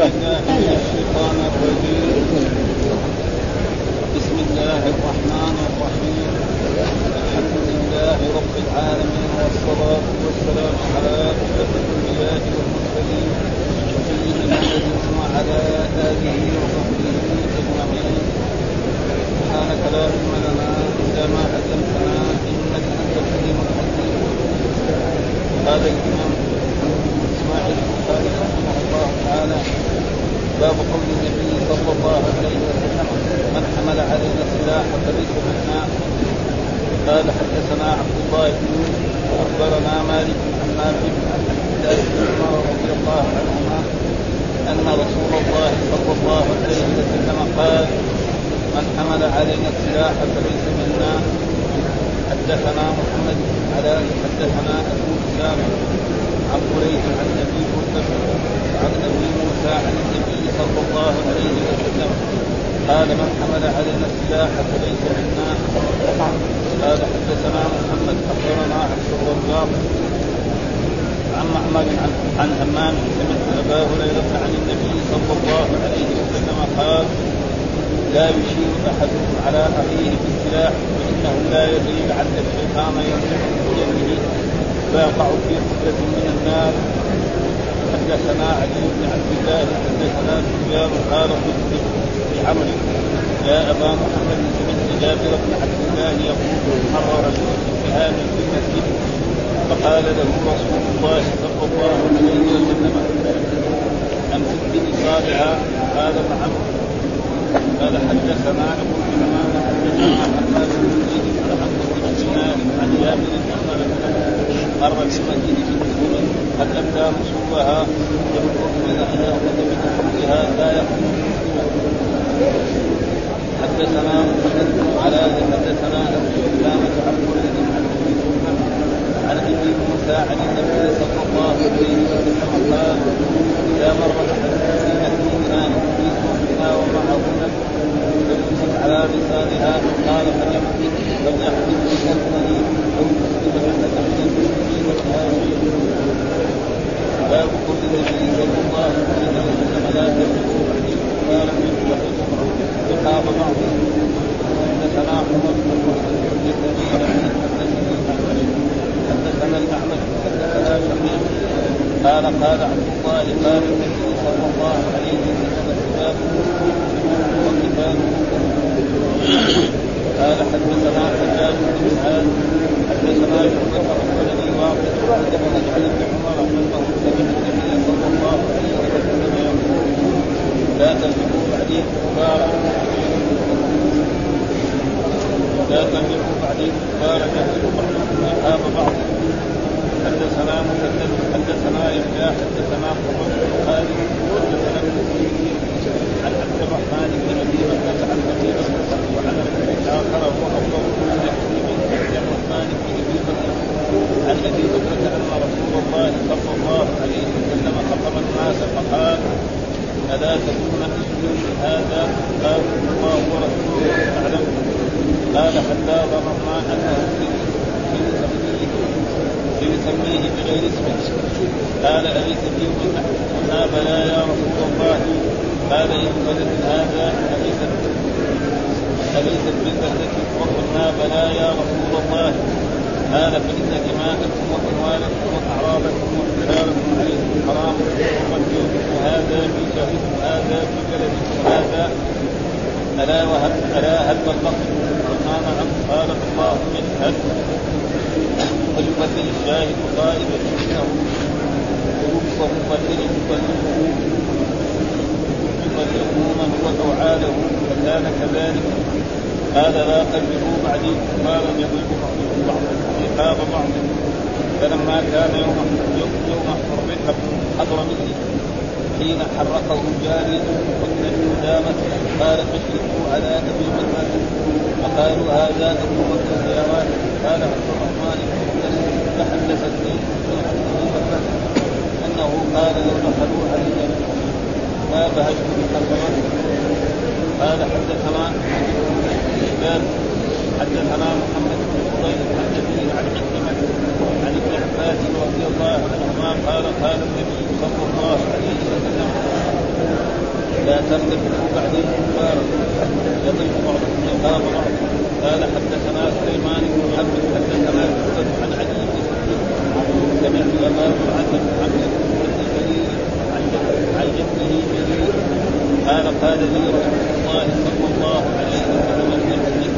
بالله من الشيطان الرجيم بسم الله الرحمن الرحيم الحمد لله رب العالمين. والصلاة والسلام على أشرف الأنبياء والمرسلين. سيدنا محمد وعلى آله وصحبه أجمعين سبحانك لا علم لنا إلا ما علمتنا إنك أنت الحليم الحكيم قال الإمام البخاري رحمه الله تعالى باب قول النبي صلى الله عليه وسلم من حمل علينا السلاح فليس منا قال حدثنا عبد الله بن يوسف واخبرنا مالك عن نافع عن عبد الله بن عمر رضي الله عنهما ان رسول الله صلى الله عليه وسلم قال من حمل علينا السلاح فليس منا حدثنا محمد بن علاء حدثنا أبو اسامه عن قريش عن ابي بكر عن ابي موسى عن النبي صلى الله عليه وسلم. قال من حمل علينا السلاح فليس منا قال حدثنا محمد أخبرنا عبد الرزاق عن معمر عن عن همام سمعت أبا هريرة عن النبي صلى الله عليه وسلم قال لا يشير احدكم على أخيه بالسلاح فإنه لا يدري لعل الشيطان بيده فيقع في حفرة من النار. حدثنا علي بن عبد الله حدثنا سفيان قال قلت لعمرو يا أبا محمد سمعت جابر بن عبد الله يقول مر رجل بسفيان في المسجد. فقال له رسول الله صلى الله عليه وسلم امسك باصابعها قال نعم. قال حدثنا أبو سلمان حدثنا حماد بن زيد بن عبد بن عن جابر مر بالمسجد في الدخول قد ابدى مصوبها يقول من ان ياخذ بحكمها لا حدثنا بن علاء حدثنا أبو سلامة عن قريب عن ابي عن أبي موسى عن النبي صلى الله عليه وسلم قال اذا مر احدكم في مدينه في سوقنا ومعه فليمسك على لسانها قال فليحدث فليحدث بكفه أو باب قول النبي صلى الله عليه وسلم لا تملكوا بعدي كفارا يحبهم رقاب بعضهم حدثنا عمر بن حدثني حدثني حدثنا الاعمش حدثنا شقيق قال قال عبد الله قال النبي صلى الله عليه وسلم كتابه وكتابه قال حدثنا حجاج بن اسحاق حدثنا شعبة اخبرني واقف حدثنا عن ابن عمر صلى الله عليه وسلم لا تملكوا بعدي كفارا لا تملكوا بعدي كفارا يهلك بعضكم بعض. حدثنا مسدد حدثنا يحيى حدثنا قرة بن خالد حدثنا ابن سيرين عن عبد الرحمن بن ابي بكر عن ابي بكر وعن رجل اخر هو افضل من عبد الرحمن بن ابي بكر عن ابي بكر ان رسول الله صلى الله عليه وسلم خطب الناس فقال الا تكون مثل هذا قال الله ورسوله اعلم قال حتى ظننا انه يسميه بغير اسمه قال اليس في قلنا بلى يا رسول الله قال ان ولد هذا اليست اليست بالبلدة وقلنا بلى يا رسول الله قال فان دماءكم واموالكم واعراضكم واختلالكم عليكم حرام. ومجوكم هذا في شهركم هذا في بلدكم هذا ألا وهل ألا هل بلغت قلنا نعم قال اللهم اشهد وليبلغ الشاهد غائبا إنه يبصر مبلغ يبلغه يبلغه من هو اوعاده فكان كذلك. قال لا تبلغوا بعدي كفارا يضرب بعضكم بعضا رقاب بعض فلما كان يوم يوم حضرمه حين حرقه جارية والنبي دامت قال فاشركوا على أبي بكر. فقالوا هذا أبو بكر يا قال عبد الرحمن فحدثتني انه قال لو دخلوا علي ما بهجت بحضرته قال حدثنا شباب حدثنا محمد بن فضيل ابيه عن عكرمه عن ابن عباس رضي الله عنهما قال قال النبي صلى الله عليه وسلم لا ترتكبوا بعد الكفار يضرب بعضكم رقاب بعض قال حدثنا سليمان بن حرب حدثنا يوسف عن علي بن سمعت ابا عن محمد بن جرير عن جده جرير قال قال لي رسول الله صلى الله عليه وسلم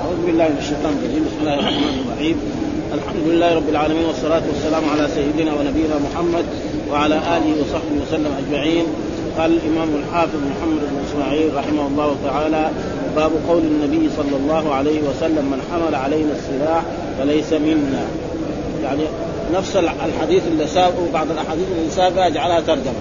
اعوذ بالله من الشيطان الرجيم بسم الله الرحمن الرحيم الحمد لله رب العالمين والصلاة والسلام على سيدنا ونبينا محمد وعلى آله وصحبه وسلم أجمعين. قال الإمام الحافظ محمد بن إسماعيل رحمه الله تعالى باب قول النبي صلى الله عليه وسلم من حمل علينا السلاح فليس منا. يعني نفس الحديث اللي سابه بعض الأحاديث اللي سابها جعلها ترجمة.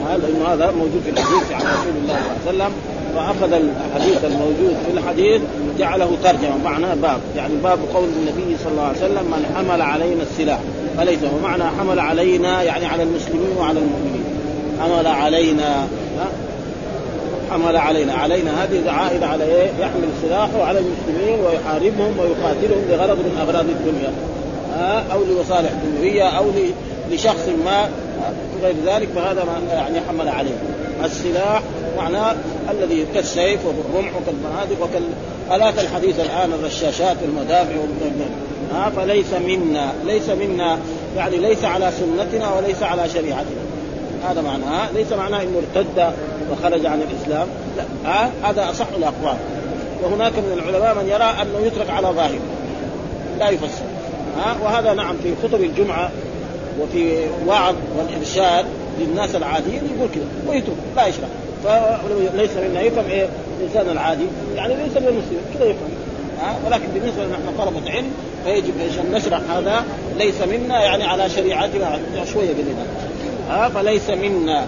لأنه هذا موجود في الحديث عن رسول الله صلى الله عليه وسلم فأخذ الحديث الموجود في الحديث جعله ترجمة. معناه باب يعني باب قول النبي صلى الله عليه وسلم من حمل علينا السلاح. فليس ومعنى حمل علينا يعني على المسلمين وعلى المؤمنين. حمل علينا حمل علينا. علينا هذه عائدة على إيه؟ يحمل سلاحه على المسلمين ويحاربهم ويقاتلهم لغرض من أغراض الدنيا. أو لمصالح دنيوية أو لشخص ما غير ذلك فهذا ما يعني حمل عليه. السلاح معناه الذي كالسيف وبالرمح وكالبنادق وكالالات الحديثه الآن الرشاشات والمدافع ها فليس منا ليس منا يعني ليس على سنتنا وليس على شريعتنا. هذا معناه ليس معناه إنه ارتد وخرج عن الإسلام. لا هذا أصح الأقوال. وهناك من العلماء من يرى أنه يترك على ظاهره لا يفسر. ها وهذا نعم في خطب الجمعة وفي وعظ والإرشاد للناس العاديين يقول كذا ويترك لا يشرح. فليس منا يفهم إيه؟ الإنسان العادي. يعني ليس من المسلمين كذا يفهم. ها ولكن بالنسبة نحن طلبة علم فيجب أن نشرح هذا. ليس منا يعني على شريعتنا شوية قليلا ها فليس منا.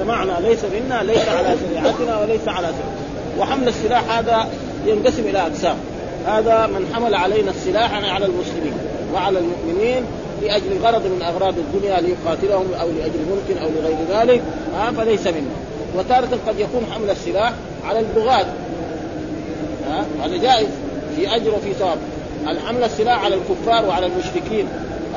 بمعنى ليس منا ليس على شريعتنا وليس على شريعتنا وحمل السلاح هذا ينقسم إلى أقسام. هذا من حمل علينا السلاح على المسلمين وعلى المؤمنين لأجل غرض من أغراض الدنيا ليقاتلهم أو لأجل ملك أو لغير ذلك ها فليس منه وتارة قد يكون حمل السلاح على البغاة ها هذا جائز في أجر وفي ثواب. الحمل السلاح على الكفار وعلى المشركين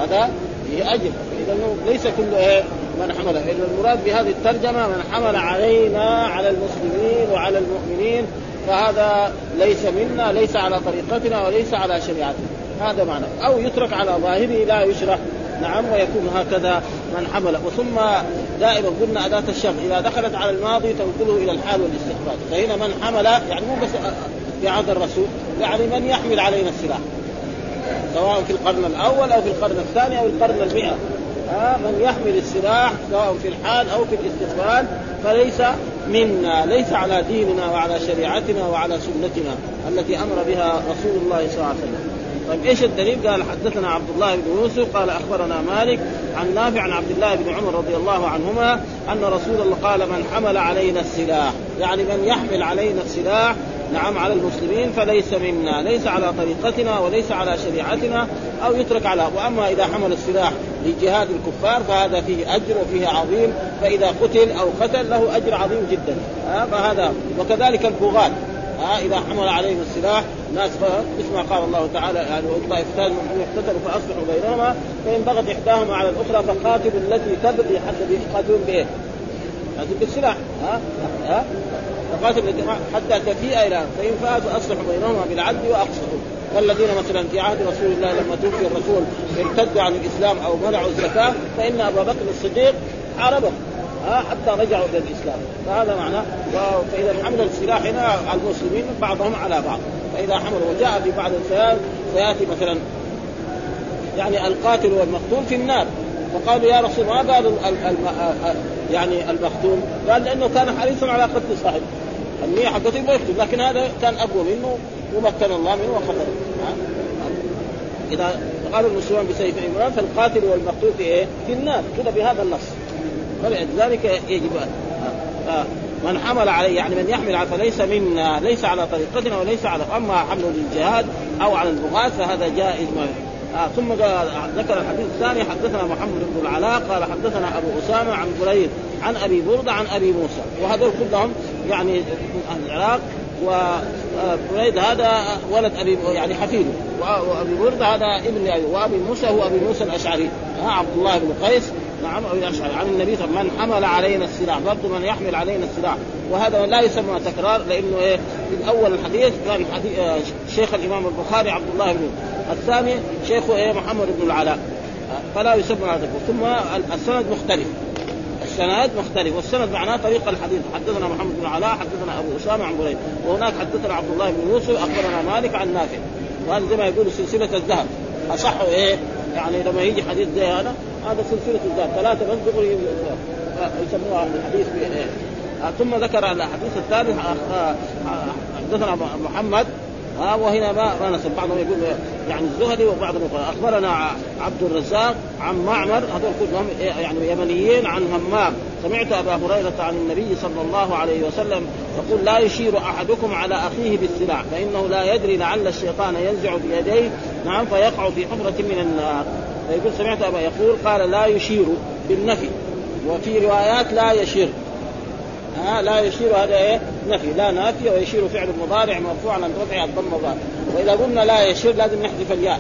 هذا فيه أجر. إذا ليس كل إيه من حمل. المراد بهذه الترجمة من حمل علينا على المسلمين وعلى المؤمنين فهذا ليس منا ليس على طريقتنا وليس على شريعتنا. هذا معنى. أو يترك على ظاهره لا يشرح. نعم ويكون هكذا من حمل وثم دائما قلنا أداة الشرط إذا دخلت على الماضي تنقله إلى الحال والاستقبال فهنا من حمل يعني مو بس في عهد الرسول يعني من يحمل علينا السلاح. سواء في القرن الأول أو في القرن الثاني أو القرن المئة. آه من يحمل السلاح سواء في الحال أو في الاستقبال فليس منا ليس على ديننا وعلى شريعتنا وعلى سنتنا التي أمر بها رسول الله صلى الله عليه وسلم طيب إيش الدليل؟ قال حدثنا عبد الله بن يوسف قال أخبرنا مالك عن نافع عن عبد الله بن عمر رضي الله عنهما أن رسول الله قال من حمل علينا السلاح يعني من يحمل علينا السلاح نعم على المسلمين فليس منا ليس على طريقتنا وليس على شريعتنا أو يترك على وأما إذا حمل السلاح لجهاد الكفار فهذا فيه أجر وفيه عظيم فإذا قتل أو قتل له أجر عظيم جدا فهذا وكذلك البغاة إذا حمل عليهم السلاح ناس مثل ما قال الله تعالى يعني طائفتان من اقتتلوا فأصلحوا بينهما فإن بغت إحداهما على الأخرى فقاتلوا التي تبغي حتى يقاتلون بايه؟ لكن بالسلاح ها؟ ها؟ فقاتل حتى تفيء إلى فإن فاءت فاصلحوا بينهما بالعدل واقسطوا والذين مثلا في عهد رسول الله لما توفي الرسول ارتدوا عن الإسلام أو منعوا الزكاة فإن أبا بكر الصديق ها؟ حتى رجعوا إلى الإسلام. فهذا معناه فاذا حمل السلاح هنا المسلمين بعضهم على بعض. فإذا حملوا وجاء في بعض السياسات سيأتي مثلا يعني القاتل والمقتول في النار. فقالوا يا رسول ما قالوا يعني المقتول قال لأنه كان حريصا على قتل صاحبه. النية حقته يبغى يقتل لكن هذا كان أقوى منه ومكن الله منه وقتله إذا قالوا المسلمون بسيف عمران فالقاتل والمقتول في إيه؟ في النار كذا بهذا النص فلذلك يجب آه من حمل عليه يعني من يحمل على فليس منا ليس على طريقتنا وليس على أما حمله للجهاد أو على البغاة فهذا جائز ما آه ثم ذكر الحديث الثاني حدثنا محمد بن العلاء قال حدثنا أبو أسامة عن بريد عن أبي برده عن أبي موسى. وهذول كلهم يعني أهل العراق وبريد هذا ولد أبي يعني حفيده وأبي برده هذا ابن أبي وأبي موسى هو أبي موسى الأشعري. ها عبد الله بن قيس. نعم أبي الأشعري. عن النبي صلى الله عليه وسلم من حمل علينا السلاح برضه من يحمل علينا السلاح. وهذا لا يسمى تكرار لأنه إيه في اول الحديث كان حديث آه شيخ الإمام البخاري عبد الله بن الثاني شيخه إيه؟ محمد بن العلاء. فلا يسمى هذا ثم السند مختلف. السند مختلف. والسند معناه طريق الحديث. حدثنا محمد بن علاء حدثنا أبو أسامة عن بريد وهناك حدثنا عبد الله بن يوسف أخبرنا مالك عن نافع. وهذا زي ما يقول سلسلة الذهب. أصح إيه؟ يعني لما يجي حديث زي هذا هذا سلسلة الذهب. ثلاثة بس دغري يسموها الحديث؟ ثم ذكر الحديث الثالث حدثنا محمد ها وهنا ما ما نسب بعضهم يقول يعني الزهري وبعضهم يقول أخبرنا عبد الرزاق عن معمر هذول كلهم يعني يمنيين عن همام. سمعت أبا هريرة عن النبي صلى الله عليه وسلم يقول لا يشير أحدكم على أخيه بالسلاح فإنه لا يدري لعل الشيطان ينزع بيديه نعم فيقع في حفرة من النار. فيقول سمعت أبا يقول قال لا يشير بالنفي وفي روايات لا يشير. ها لا يشير هذا إيه؟ نفي لا نافي ويشير فعل مضارع مرفوع عن رفع الضم ظاهر وإذا قلنا لا يشير لازم نحذف الياء.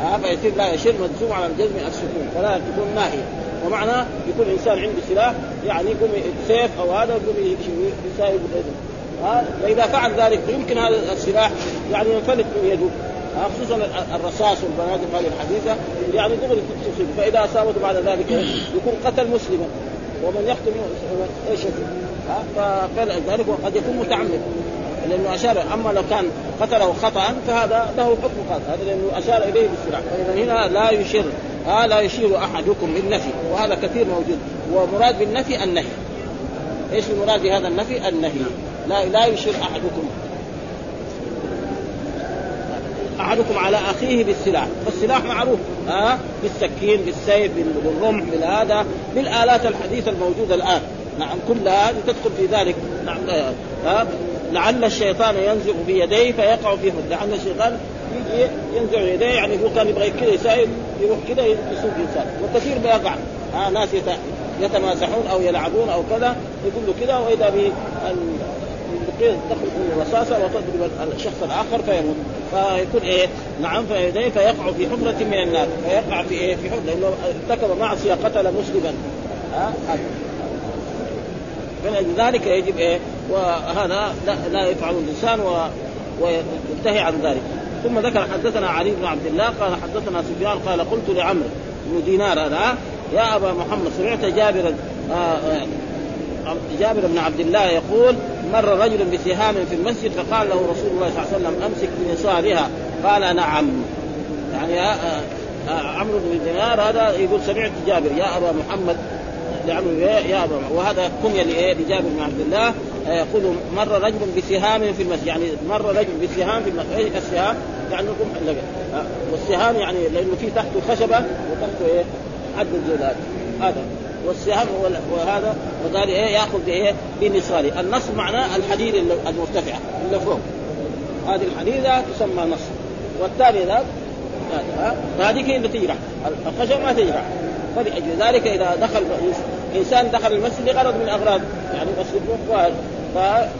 ها فيصير لا يشير مجزوم على الجزم السكون فلا تكون ناهيه ومعناه يكون إنسان عنده سلاح يعني يقوم سيف أو هذا يقوم يساوي ها فإذا فعل ذلك يمكن هذا السلاح يعني ينفلت من يده. خصوصا الرصاص والبنادق هذه الحديثة يعني دغري تصيب فإذا اصابته بعد ذلك يكون قتل مسلما. ومن يقتل إيش فلذلك وقد يكون متعمد لأنه أشار أما لو كان قتله خطأ فهذا له حكم خاص هذا لأنه أشار إليه بالسلاح. فإذا هنا لا يشير آه لا يشير أحدكم بالنفي وهذا كثير موجود. ومراد بالنفي النهي. إيش المراد بهذا النفي؟ النهي. لا لا يشير أحدكم. أحدكم على أخيه بالسلاح، والسلاح معروف ها آه بالسكين بالسيف بالرمح بالهذا بالآلات الحديثة الموجودة الآن. نعم كل هذه تدخل في ذلك. نعم ها لعل الشيطان ينزغ بيديه فيقع في حد لعل الشيطان يجي ينزع يديه يعني هو كان يبغى كذا يساير يروح كذا يسوق انسان وكثير بيقع ها ناس يتمازحون أو يلعبون أو كذا يقول له كذا وإذا القيد تخرج الرصاصة وتضرب الشخص الآخر فيموت. فيكون إيه؟ نعم فيديه فيقع في حفره من النار. فيقع في إيه؟ في حفره لأنه ارتكب معصية قتل مسلما. ها فلذلك يجب إيه؟ وهذا لا, لا يفعل الإنسان. وينتهي عن ذلك. ثم ذكر حدثنا علي بن عبد الله قال حدثنا سفيان قال قلت لعمرو بن دينار هذا يا أبا محمد سمعت جابرا آه جابر بن عبد الله يقول مر رجل بسهام في المسجد فقال له رسول الله صلى الله عليه وسلم أمسك بنصارها قال نعم. يعني آه آه عمرو بن دينار هذا يقول سمعت جابر. يا أبا محمد لعمرو يا ابا وهذا كنية لجابر بن عبد الله يقول مر رجل بسهام في المسجد يعني مر رجل بسهام في المسجد إيش السهام؟ يعني الرمح والسهام يعني لأنه في تحته خشبة وتحته إيه؟ عد الجلاد هذا والسهام وهذا وقال إيه يأخذ بايه؟ بنصاره، النصر معناه الحديد المرتفعه اللي فوق. هذه الحديده تسمى نصر. والثاني ذا فهذه كيف تجرح؟ الخشب ما تجرح. فلأجل ذلك إذا دخل إنسان دخل المسجد لغرض من الأغراض يعني بس يروح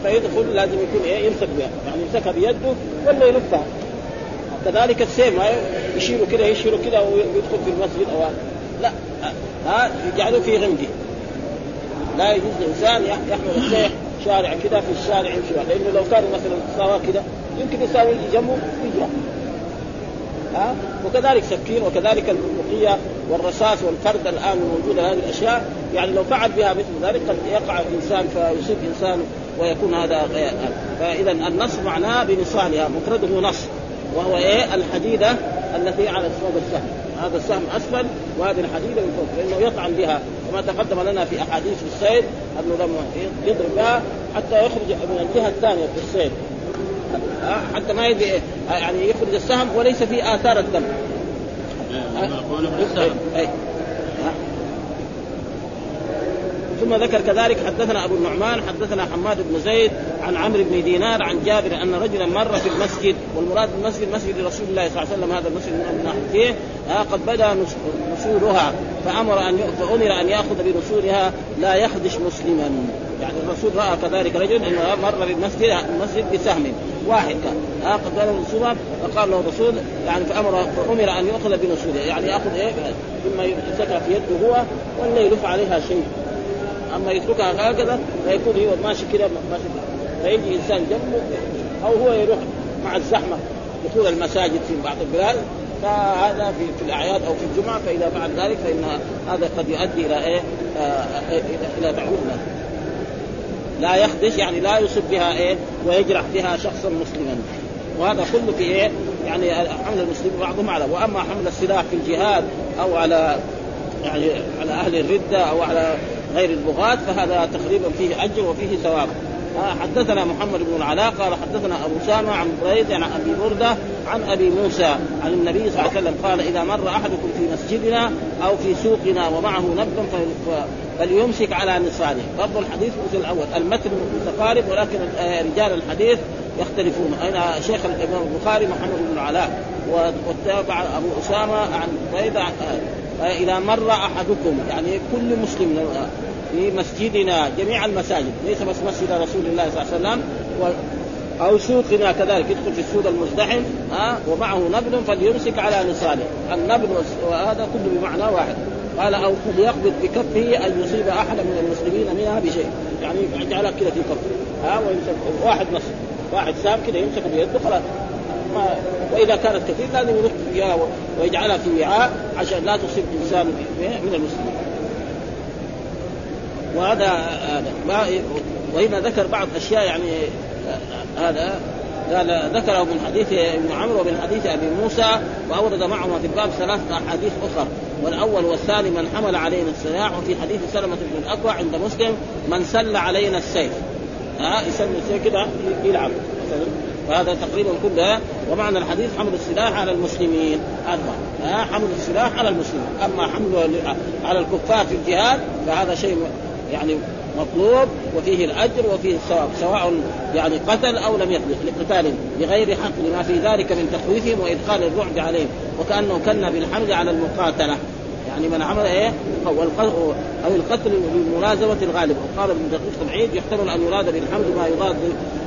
فيدخل لازم يكون إيه يمسك بها يعني يمسكها بيده ولا يلفها. كذلك السيف يشيله كذا يشيله كذا ويدخل في المسجد أو لا ها يجعله في غمده لا يجوز لإنسان يحمل السيف شارع كذا في الشارع يمشي لأنه لو كان مثلا سوا كذا يمكن إنسان يجي جنبه يجرح ها؟ وكذلك سكين وكذلك البندقيه والرصاص والفرد الآن موجودة هذه الأشياء. يعني لو فعل بها مثل ذلك قد يقع إنسان فيصيب إنسان ويكون هذا فإذا النص معناه بنصالها مفرده نص. وهو إيه؟ الحديدة التي على صوب السهم. هذا السهم أسفل وهذه الحديدة من فوق. لأنه يطعن بها. كما تقدم لنا في أحاديث في الصيد انه لما يضرب بها حتى يخرج من الجهة الثانية في الصيد. حتى ما يدي يعني يخرج السهم وليس في آثار الدم. ثم ذكر كذلك حدثنا أبو النعمان حدثنا حماد بن زيد عن عمرو بن دينار عن جابر أن رجلا مر في المسجد والمراد بالمسجد مسجد رسول الله صلى الله عليه وسلم هذا المسجد من فيه. قد بدا نسورها فأمر أن فامر أن يأخذ بنسورها لا يخدش مسلما. يعني الرسول رأى كذلك رجل إنه مر بالمسجد المسجد بسهم. واحد كان ها بدا نسورها فقال له الرسول يعني فأمر فأمر أن ياخذ بنسورها يعني يأخذ إيه مما يمسكها في يده هو ولا يلف عليها شيء. أما يتركها هكذا فيكون هو ماشي كذا ماشي فيجي إنسان جنبه أو هو يروح مع الزحمة دخول المساجد في بعض البلاد فهذا في, في الأعياد أو في الجمعة فإذا فعل ذلك فإن هذا قد يؤدي إلى إيه؟ آه إلى تعويض لا يخدش يعني لا يصب بها إيه؟ ويجرح بها شخصا مسلما. وهذا كله في إيه؟ يعني حمل المسلمين بعضهم على. وأما حمل السلاح في الجهاد أو على يعني على أهل الردة أو على غير البغاة فهذا تقريبا فيه أجر وفيه ثواب. آه حدثنا محمد بن العلاء قال حدثنا أبو اسامه عن بريد عن أبي بردة عن أبي موسى عن النبي صلى الله عليه وسلم قال إذا مر أحدكم في مسجدنا أو في سوقنا ومعه نبض فليمسك على نصاله برضه الحديث مثل الأول. المتن متقارب ولكن رجال الحديث يختلفون. هنا شيخ الإمام البخاري محمد بن العلاء؟ وتابع أبو أسامة عن بريد إذا مر أحدكم يعني كل مسلم في مسجدنا جميع المساجد ليس بس مسجد رسول الله صلى الله عليه وسلم أو سوقنا كذلك يدخل في السوق المزدحم ها ومعه نبل فليمسك على نصاله النبل وهذا كله بمعنى واحد. قال أو فليقبض بكفه أن يصيب احدا من المسلمين منها بشيء. يعني يجعلها كذا في كفه ها ويمسك واحد نص. واحد سام كذا يمسك بيده خلاص. ما وإذا كانت كثير لازم يرد فيها ويجعلها في وعاء عشان لا تصيب إنسان من المسلمين. وهذا هذا. وهنا ذكر بعض أشياء يعني هذا قال ذكره من حديث ابن عمرو ومن حديث أبي موسى وأورد معهما في الباب ثلاثة أحاديث أخرى. والأول والثاني من حمل علينا السلاح وفي حديث سلمة بن الأكوع عند مسلم من سل علينا السيف. ها يسمي السيف كده يلعب. فهذا تقريبا كله ومعنى الحديث حمل السلاح على المسلمين. هذا حمل السلاح على المسلمين. أما حمله على الكفار في الجهاد فهذا شيء يعني مطلوب وفيه الأجر وفيه الثواب سواء يعني قتل أو لم يقتل لقتال بغير حق لما في ذلك من تخويفهم وإدخال الرعب عليهم وكأنه كن بالحمل على المقاتلة. يعني من عمل إيه؟ أو أو القتل بملازمه الغالب. وقال ابن دقيق العيد يحتمل أن يراد بالحمد ما يضاد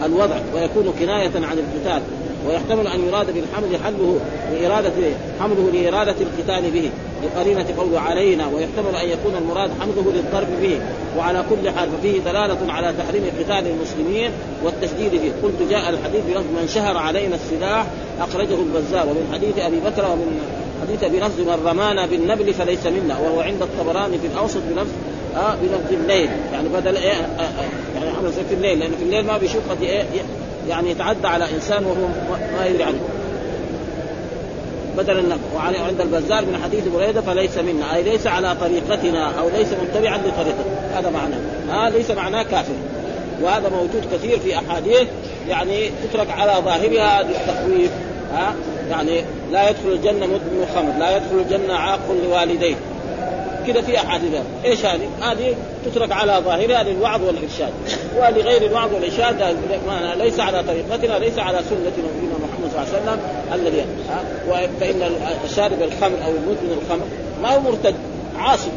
الوضع ويكون كناية عن القتال. ويحتمل أن يراد بالحمل حله لإرادة حمله لإرادة القتال به. لقرينة قول علينا. ويحتمل أن يكون المراد حمله للضرب به. وعلى كل حال ففيه دلالة على تحريم قتال المسلمين والتشديد فيه قلت جاء الحديث بلفظ من شهر علينا السلاح أخرجه البزار. ومن حديث أبي بكر ومن حديث نفس من رمانا بالنبل فليس منا وهو عند الطبراني في الأوسط بنفس آه بلفظ الليل. يعني بدل إيه آه آه يعني عمل في الليل. لأن في الليل ما بيشوف قد إيه يعني يتعدى على إنسان وهو ما يدري عنه. بدل النقل وعند البزار من حديث بريدة فليس منا. أي ليس على طريقتنا أو ليس متبعا لطريقتنا. هذا معناه. آه ليس معناه كافر. وهذا موجود كثير في أحاديث. يعني تترك على ظاهرها للتخويف. ها آه يعني لا يدخل الجنة مدمن خمر لا يدخل الجنة عاق لوالديه. كذا في أحاديث. إيش هذه؟ هذه تترك على ظاهرها للوعظ والإرشاد. ولغير الوعظ والإرشاد ليس على طريقتنا ليس على سنة نبينا محمد صلى الله عليه وسلم الذي فإن الشارب الخمر أو المدمن الخمر ما هو مرتد عاصي.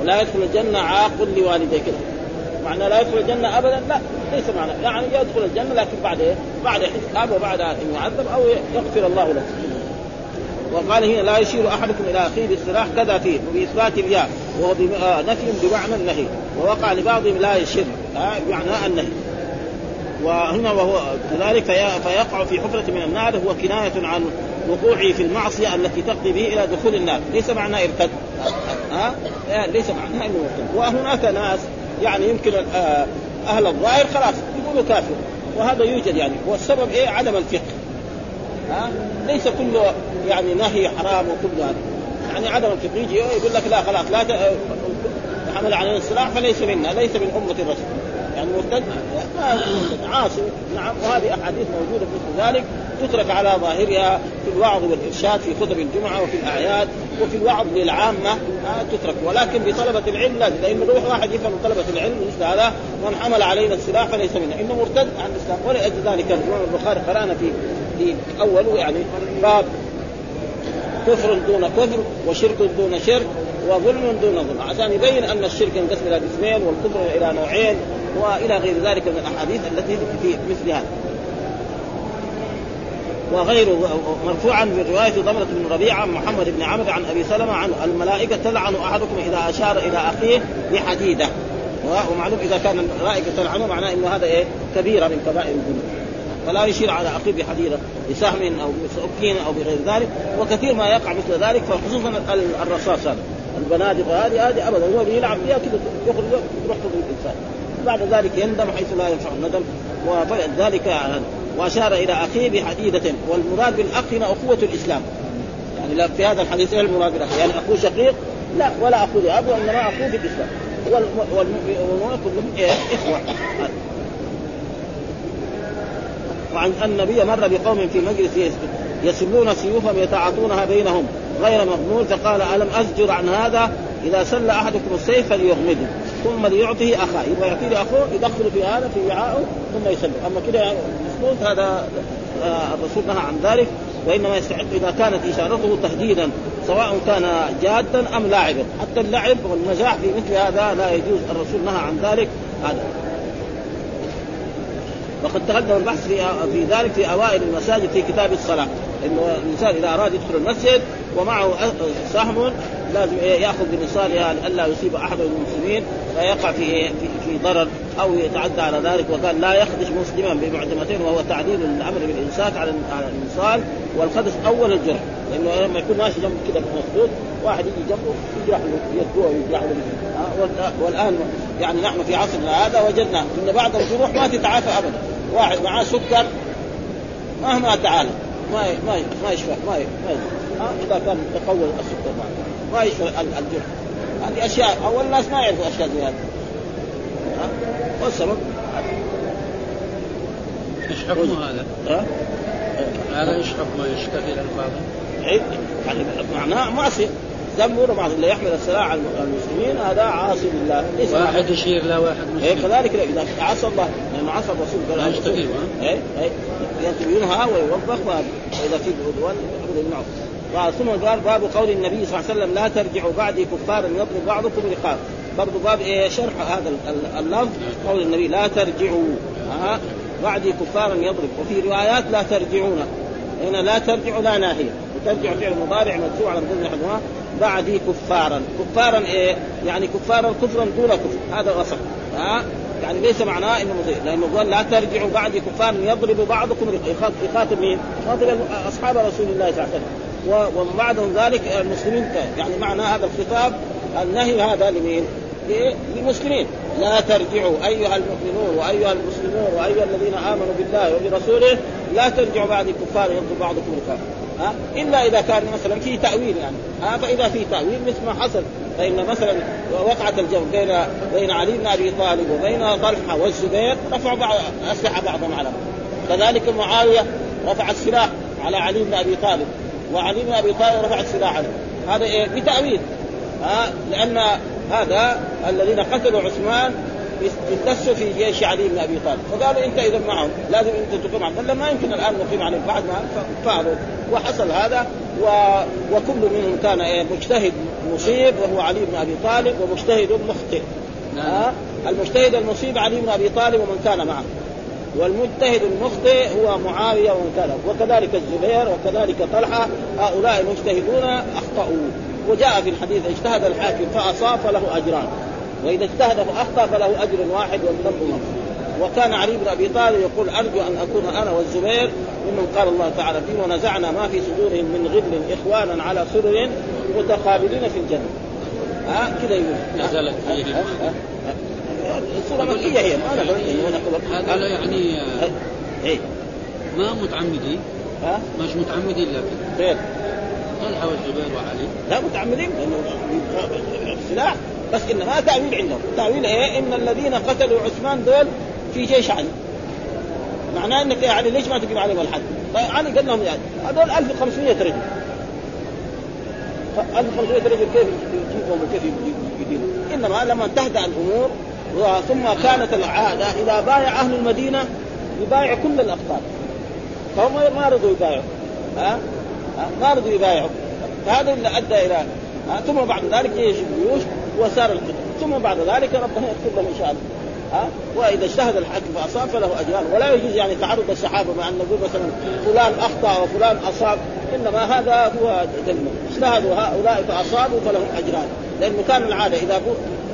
ولا يدخل الجنة عاق لوالديه كذا معنى لا يدخل الجنة ابدا؟ لا ليس معنى. يعني يدخل الجنة لكن بعد إيه؟ بعد حساب وبعد ان يعذب أو يغفر الله له. وقال هنا لا يشير أحدكم إلى أخيه بالسلاح كذا فيه وبإثبات الياء وهو نفي بمعنى النهي ووقع لبعضهم لا يشر بمعنى النهي. وهنا وهو كذلك فيقع في حفرة من النار هو كناية عن وقوعه في المعصية التي تقضي به إلى دخول النار. ليس معناه ارتد. ها؟ ليس معناه إنه ارتد. وهناك ناس يعني يمكن أهل الظاهر خلاص يقولوا كافر. وهذا يوجد يعني. والسبب إيه؟ عدم الفقه. ليس كل يعني نهي حرام وكل هذا. يعني عدم الفقه يجي يقول لك لا خلاص لا حمل علينا السلاح فليس منا ليس من أمة الرسول. يعني مرتد عاصي نعم وهذه أحاديث موجودة مثل ذلك تترك على ظاهرها في الوعظ والإرشاد في خطب الجمعة وفي الأعياد وفي الوعظ للعامة آه تترك. ولكن بطلبة العلم لازم لأنه يروح واحد يفهم طلبة العلم مثل هذا من حمل علينا السلاح فليس منا. إنه مرتد عن الإسلام ولأجل ذلك الإمام البخاري قرأنا في في اوله يعني باب كفر دون كفر وشرك دون شرك وظلم دون ظلم. عشان يبين أن الشرك ينقسم إلى قسمين والكفر إلى نوعين وإلى غير ذلك من الأحاديث التي في مثل هذا. وغيره مرفوعا برواية ضمرة بن ربيعة عن محمد بن عمرو عن أبي سلمة عن الملائكة تلعن أحدكم إذا أشار إلى أخيه بحديدة. ومعلوم إذا كان الملائكة تلعنه معناه أنه هذا إيه؟ كبيرة من كبائر الذنوب. فلا يشير على اخيه بحديده بسهم أو بسكين أو بغير ذلك. وكثير ما يقع مثل ذلك فخصوصا الرصاص هذا. البنادق هذه هذه ابدا. هو بيلعب فيها كذا يخرج يروح الإنسان. بعد ذلك يندم حيث لا ينفع الندم. وذلك وأشار إلى أخيه بحديده والمراد بالأخ هنا أخوة الإسلام. يعني لا في هذا الحديث المراد بالأخ. يعني أخوه شقيق؟ لا ولا أخوه اب وانما أخوه في الاسلام والمؤمنون كلهم إيه؟ إخوة. وعن النبي مر بقوم في مجلس يسلون سيوفهم يتعاطونها بينهم غير مغمول فقال ألم أزجر عن هذا؟ إذا سل أحدكم السيف فليغمده ثم ليعطيه أخاه يبغى يعطيه اخوه يدخل في هذا في وعاءه ثم يسلم. أما كده مسلوط هذا آه، الرسول نهى عن ذلك وإنما يستحق إذا كانت إشارته تهديدا سواء كان جادا أم لاعبا. حتى اللعب والمزاح في مثل هذا لا يجوز الرسول نهى عن ذلك. هذا. وقد تقدم البحث في في ذلك في أوائل المساجد في كتاب الصلاة. انه الإنسان إذا أراد يدخل المسجد ومعه سهم لازم يأخذ بنصالها الا يصيب أحد المسلمين فيقع في في, في ضرر أو يتعدى على ذلك وقال لا يخدش مسلما بمعدمتين وهو تعديل الأمر بالامساك على على الانصال والخدش أول الجرح. لأنه لما يكون ماشي جنب كذا مسدود واحد يجي جنبه يجرح له يدوه ويجرح له. والآن يعني نحن في عصرنا هذا وجدنا إن بعض الجروح ما تتعافى ابدا. واحد معاه سكر مهما تعالى ما ما ما يشفى ما ما إذا كان تقوى السكر معه ما يشفى الجرح هذه أشياء أول الناس ما يعرفوا أشياء زي هذه. والسبب إيش حكم هذا؟ ها؟ هذا إيش حكمه؟ يشتكي الالفاظ؟ يعني معناه معصيه ذنب بعض اللي يحمل السلاح على المسلمين هذا عاصي لله ليس واحد يشير لا واحد مسلم إيه كذلك إذا عصى الله. لأنه عصى الرسول قال يشتكي اي اي ينهى ويوبخ وإذا في عدوان يمنعه ثم قال باب قول النبي صلى الله عليه وسلم لا ترجعوا بعدي كفارا يضرب بعضكم رقاب. برضو باب إيه شرح هذا اللفظ قول النبي لا ترجعوا. ها بعدي كفارا يضرب. وفي روايات لا ترجعون. هنا لا ترجعوا لا ناهية. وترجع فعل مضارع مرفوع على مدن حدوها بعدي كفارا. كفارا إيه يعني كفارا كفرا دون كفر. هذا وصف ها؟ يعني ليس معناه إنه مضيء لأنه قال لا ترجعوا بعدي كفارا يضرب بعضكم يخاطب مين؟ يخاطب أصحاب رسول الله صلى الله عليه وسلم ومن بعدهم ذلك المسلمين يعني معنى هذا الخطاب النهي هذا لمين؟ للمسلمين لا ترجعوا أيها المؤمنون وأيها المسلمون وأيها الذين آمنوا بالله وبرسوله لا ترجعوا بعد الكفار يضرب بعضكم الكفار إلا إذا كان مثلا في تأويل يعني. ها؟ فإذا في تأويل مثل ما حصل. فإن مثلا وقعت الجمع بين بين علي بن أبي طالب وبين طلحة والزبير رفعوا بعض اسلحه بعضهم على كذلك معاوية رفع السلاح على علي بن أبي طالب وعلي بن أبي طالب رفع السلاح عليه هذا إيه؟ بتأويل. ها؟ لأن هذا الذين قتلوا عثمان يدسوا في جيش علي بن أبي طالب. فقالوا أنت اذا معهم لازم أنت تقيم عليهم قال ما يمكن الآن نقيم عليهم بعد ما فعلوا وحصل هذا و... وكل منهم كان إيه مجتهد مصيب وهو علي بن أبي طالب ومجتهد مخطئ. نعم. آه المجتهد المصيب علي بن أبي طالب ومن كان معه. والمجتهد المخطئ هو معاوية ومن كان وكذلك الزبير وكذلك طلحة. هؤلاء المجتهدون أخطأوا. وجاء في الحديث اجتهد الحاكم فأصاب فله أجران. وإذا اجتهد فاخطا فله أجر واحد والذنب مغفور وكان علي بن أبي طالب يقول أرجو أن أكون أنا والزبير ممن قال الله تعالى فيه ونزعنا ما في صدورهم من غل إخوانا على سرر متقابلين في الجنة. ها؟ آه كذا يقول. نزلت فيه. السوره مكية هي. ما هذا لا يعني إيه. ما متعمدين ها؟ مش متعمدين لكن غير طلحة والزبير وعلي. لا متعمدين. السلاح بس انما تأويل عندهم. تأويل إيه؟ إن الذين قتلوا عثمان دول في جيش علي. معناه انك يا علي ليش ما تقيم عليهم الحد؟ طيب علي قال لهم يعني هذول 1500 رجل. 1500 رجل كيف يجيبهم وكيف يديرهم إنما لما تهدأ الأمور ثم كانت العاده اذا بايع أهل المدينة يبايع كل الأقطار. فهم ما رضوا يبايعوا. ها؟ ما رضوا يبايعوا. فهذا اللي أدى إلى ثم بعد ذلك جيش الجيوش وسار القتال ثم بعد ذلك ربنا يكتب لهم إن شاء الله. ها؟ وإذا اجتهد الحاكم فأصاب فله أجران. ولا يجوز يعني تعرض الصحابة مع أن نقول مثلا فلان أخطأ وفلان أصاب. إنما هذا هو دليل. اجتهدوا هؤلاء فأصابوا فلهم أجران. لأنه كان العادة إذا.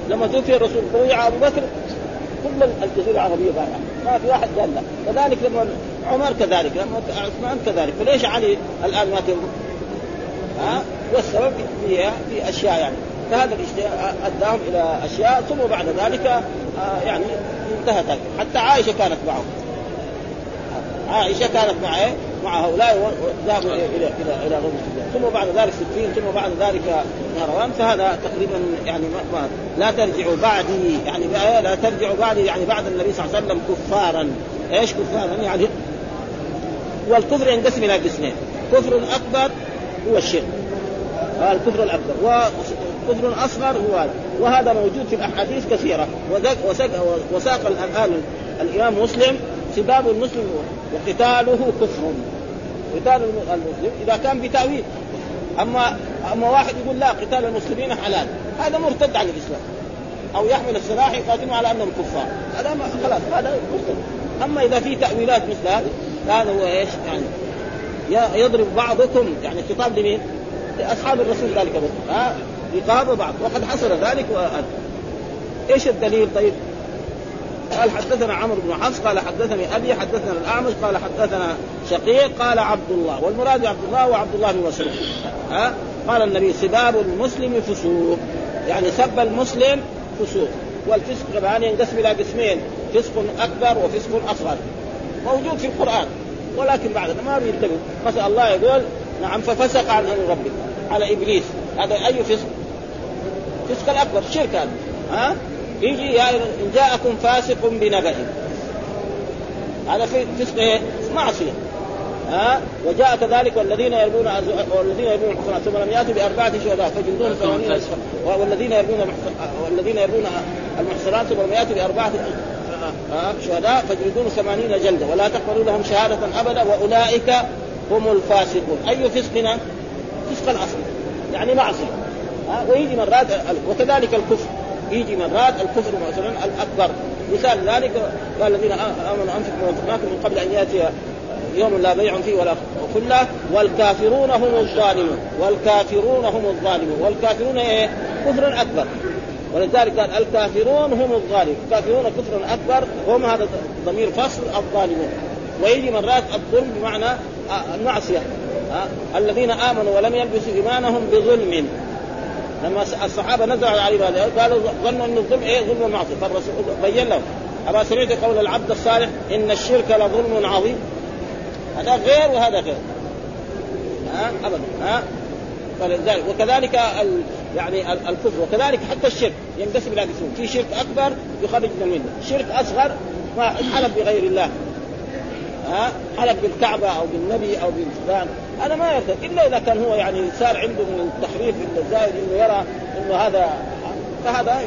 لما توفي الرسول بويع أبو بكر كل الجزيرة العربية بايعه ما في واحد قال لا. كذلك لما عمر كذلك لما عثمان كذلك. فليش علي الآن ما ها؟ والسبب في في أشياء يعني. فهذا الاجتهاد اداهم إلى أشياء ثم بعد ذلك يعني انتهت حتى عائشة كانت معهم عائشة كانت مع إيه؟ مع هؤلاء وذهبوا إلى إلى إلى غزوة ثم بعد ذلك ستين ثم بعد ذلك نهروان فهذا تقريبا يعني ما لا ترجعوا بعدي يعني لا ترجعوا بعدي يعني بعد النبي صلى الله عليه وسلم كفارا. إيش كفارا؟ يعني والكفر ينقسم إلى قسمين. كفر اكبر هو الشرك. الكفر الأكبر. وكفر أصغر هو هذا. وهذا موجود في الأحاديث كثيرة. وساق الان الإمام مسلم سباب المسلم وقتاله كفر. قتال المسلم إذا كان بتأويل. اما أما واحد يقول لا قتال المسلمين حلال. هذا مرتد عن الإسلام. أو يحمل السلاح يقاتلون على أنهم كفار. هذا خلاص هذا مرتد أما إذا في تأويلات مثل هذه هذا هو إيش؟ يعني يضرب بعضكم يعني خطاب لمين؟ لأصحاب الرسول ذلك بس ها؟ رقاب بعض وقد حصل ذلك وأن. إيش الدليل؟ طيب؟ قال حدثنا عمرو بن حفص قال حدثني أبي حدثنا الأعمش قال حدثنا شقيق قال عبد الله. والمراد عبد الله وعبد الله بن مسعود. ها؟ قال النبي سباب المسلم فسوق. يعني سب المسلم فسوق. والفسق كمان ينقسم إلى قسمين فسق أكبر وفسق أصغر. موجود في القرآن. ولكن بعد ما بينتبه مثلا الله يقول نعم ففسق عن ربك على إبليس. هذا أي فسق؟ فسق الاكبر شرك هذا. ها؟ يجي يا إن جاءكم فاسق بنبأ. هذا فسق إيه؟ معصية. ها؟ وجاء كذلك والذين يرمون والذين يرمون المحصنات ثم لم يأتوا بأربعة شهداء فجلدون ثمانين. والذين يرمون والذين يرمون المحصنات ثم لم يأتوا بأربعة شهداء فجلدون ثمانين جلدة. ولا تقبلوا لهم شهادة أبدا وأولئك هم الفاسقون. أي فسقنا؟ فسق الأصل يعني معصية. ويجي مرات وكذلك الكفر. يجي مرات الكفر مثلا الأكبر. مثال ذلك قال الذين آمنوا انفقوا وانفقناكم من قبل أن يأتي يوم لا بيع فيه ولا خله والكافرون هم الظالمون. والكافرون هم الظالمون. والكافرون إيه؟ كفر أكبر. ولذلك قال الكافرون هم الظالمون. الكافرون كفر أكبر. هم هذا ضمير فصل الظالمون. ويجي مرات الظلم بمعنى المعصية. الذين آمنوا ولم يلبسوا إيمانهم بظلم. لما الصحابة نزلوا عليه هذا قالوا ظنوا ان الظلم إيه؟ ظلم ومعصيه فالرسول بين لهم. أما سمعت قول العبد الصالح إن الشرك لظلم عظيم. هذا غير وهذا غير. ها؟ أبدا. ها؟ فلذلك وكذلك ال يعني الكفر وكذلك حتى الشرك ينقسم إلى قسمين في شرك أكبر يخرج من الملة. شرك أصغر ما حلف بغير الله. ها؟ حلف بالكعبة أو بالنبي أو بالفلان هذا ما يرتد إلا إذا كان هو يعني صار عنده من التخريف الزائد إنه يرى إنه هذا فهذا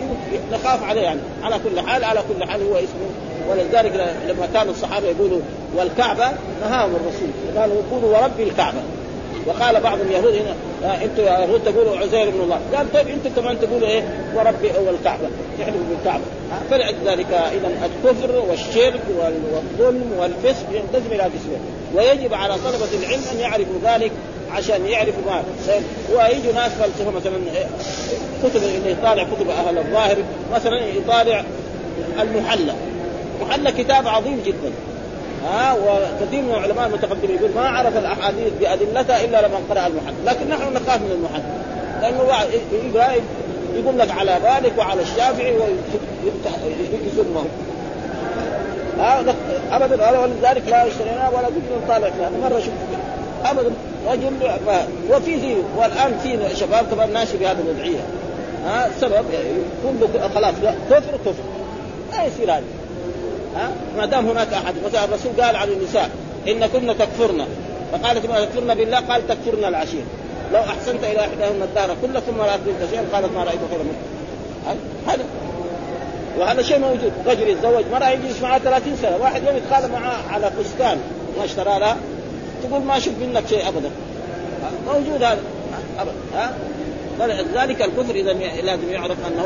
نخاف عليه يعني. على كل حال على كل حال هو اسمه. ولذلك لما كانوا الصحابة يقولوا والكعبة نهاهم الرسول. قالوا يقولوا ورب الكعبة. وقال بعض اليهود هنا آه أنتم يا يهود تقولوا عزير بن الله. قال طيب أنتم كمان تقولوا إيه؟ وربي والكعبه تحلفوا بالكعبه فلذلك اذا الكفر والشرك والظلم والفسق ينقسم إلى قسمين ويجب على طلبة العلم أن يعرفوا ذلك عشان يعرفوا ما ويجي ناس فلسفه مثلا كتب اللي يطالع كتب أهل الظاهر مثلا يطالع المحلى. محلى كتاب عظيم جدا. ها وكثير من العلماء المتقدمين يقول ما عرف الأحاديث بأدلتها إلا لمن قرأ المحل لكن نحن نخاف من المحل لأنه يقول لك على مالك وعلى الشافعي ويسمهم ها ابدا ولذلك لا اشتريناه ولا قلت نطالع فيها. مرة شفت ابدا رجل وفي ذي والآن في شباب كمان ماشي بهذه الوضعية. ها سبب كله خلاص كفر كفر. لا يصير هذا. ها؟ ما دام هناك أحد. مثلا الرسول قال عن النساء إن كن تكفرن. فقالت ما تكفرن بالله؟ قال تكفرن العشير. لو أحسنت إلى إحداهن الدهر كله ثم رات منك شيئا قالت ما رأيت خيرا منك. هذا وهذا شيء موجود. رجل يتزوج مرأة يجلس معها 30 سنة. واحد يوم يتخانق معها على فستان ما اشترى لها تقول ما أشوف منك شيء ابدا. موجود هذا. ابدا ها؟ فلذلك الكفر إذا لازم يعرف أنه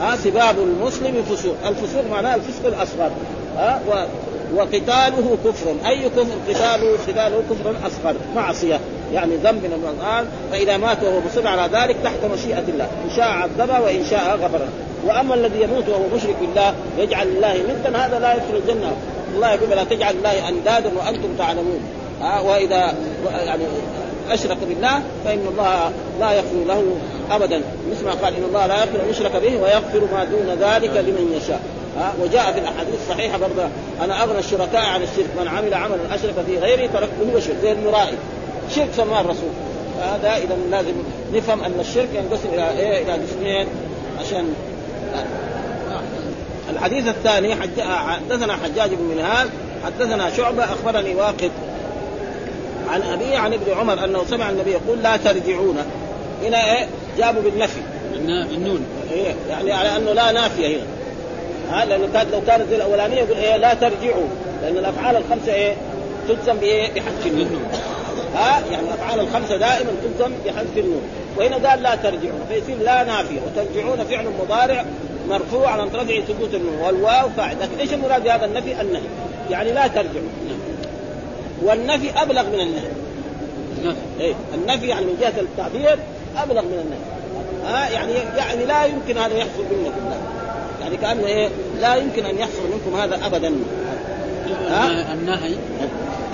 ها سباب المسلم فسوق، الفسوق معناه الفسق الأصغر. ها وقتاله كفر، اي كفر قتاله قتاله كفر أصغر، معصية، يعني ذنب من الآن فإذا مات وهو مصر على ذلك تحت مشيئة الله. إن شاء عذبه وإن شاء غفر وأما الذي يموت وهو مشرك بالله يجعل الله ندا هذا لا يدخل الجنة. الله يقول لا تجعل الله أندادا وأنتم تعلمون. ها وإذا يعني أشرك بالله فإن الله لا يغفر له أبدا. مثل ما قال إن الله لا يغفر أن يشرك به ويغفر ما دون ذلك لمن يشاء. ها وجاء في الأحاديث الصحيحة برضه أنا أغنى الشركاء عن الشرك من عمل عملا أشرك في غيري تركته وشرك زي المرائي شرك سماه الرسول. فهذا إذا لازم نفهم أن الشرك ينقسم إلى إيه؟ إلى قسمين عشان الحديث الثاني حدثنا حجاج بن منهال حدثنا شعبة أخبرني واقد عن أبي عن ابن عمر أنه سمع النبي يقول لا ترجعون. هنا إيه؟ جابوا بالنفي. بالنون. إيه يعني على أنه لا نافية هنا. ها لأنه كانت لو كانت الأولانية يقول إيه لا ترجعوا. لأن الأفعال الخمسة إيه تلزم بإيه بحذف النون. ها يعني الأفعال الخمسة دائما تلزم بحذف النون. وهنا قال لا ترجعون فيصير لا نافية. وترجعون فعل مضارع مرفوع على رفع ثبوت النون. والواو فاعل. لكن إيش المراد بهذا النفي؟ النهي. يعني لا ترجعوا. والنفي أبلغ من النهي. إيه؟ النفي يعني من جهة التعبير أبلغ من النهي. ها يعني يعني لا يمكن هذا يحصل لا يعني كأنه إيه لا يمكن أن يحصل منكم هذا ابدا. ها؟ النهي.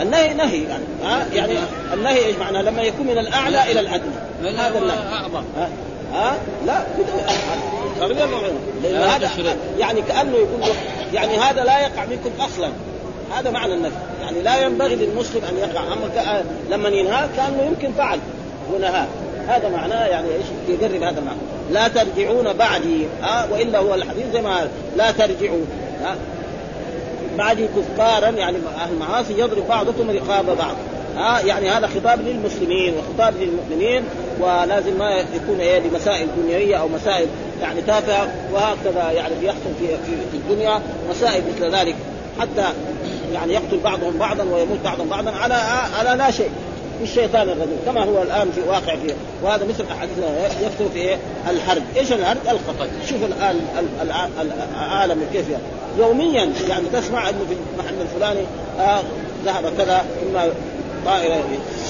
النهي نهي يعني ها؟ يعني النهي. إيش معناه لما يكون من الأعلى إلى الأدنى. هذا النهي. أعظم. ها؟ لا لأن هذا يعني كأنه يقول يعني هذا لا يقع منكم أصلا. هذا معنى النفي يعني لا ينبغي للمسلم أن يقع. أما لما ينهى كأنه يمكن فعل. ونهى هذا معناه يعني إيش؟ يقرب هذا المعنى. لا ترجعون بعدي ها؟ وإلا هو الحديث زي ما لا ترجعوا ها؟ بعدي كفارا يعني أهل المعاصي يضرب بعضكم رقاب بعض ها؟ يعني هذا خطاب للمسلمين وخطاب للمؤمنين ولازم ما يكون إيه؟ لمسائل دنيوية أو مسائل يعني تافهة وهكذا يعني بيحصل في في الدنيا مسائل مثل ذلك حتى يعني يقتل بعضهم بعضا ويموت بعضهم بعضا على على لا شيء. في الشيطان الرجيم كما هو الآن في واقع فيه وهذا مثل أحاديث يكثر في؟ الحرب، إيش الحرب؟ الخطر، شوف الآن العالم كيف يعني. يوميا يعني تسمع إنه في المحل الفلاني آه ذهب كذا إما طائرة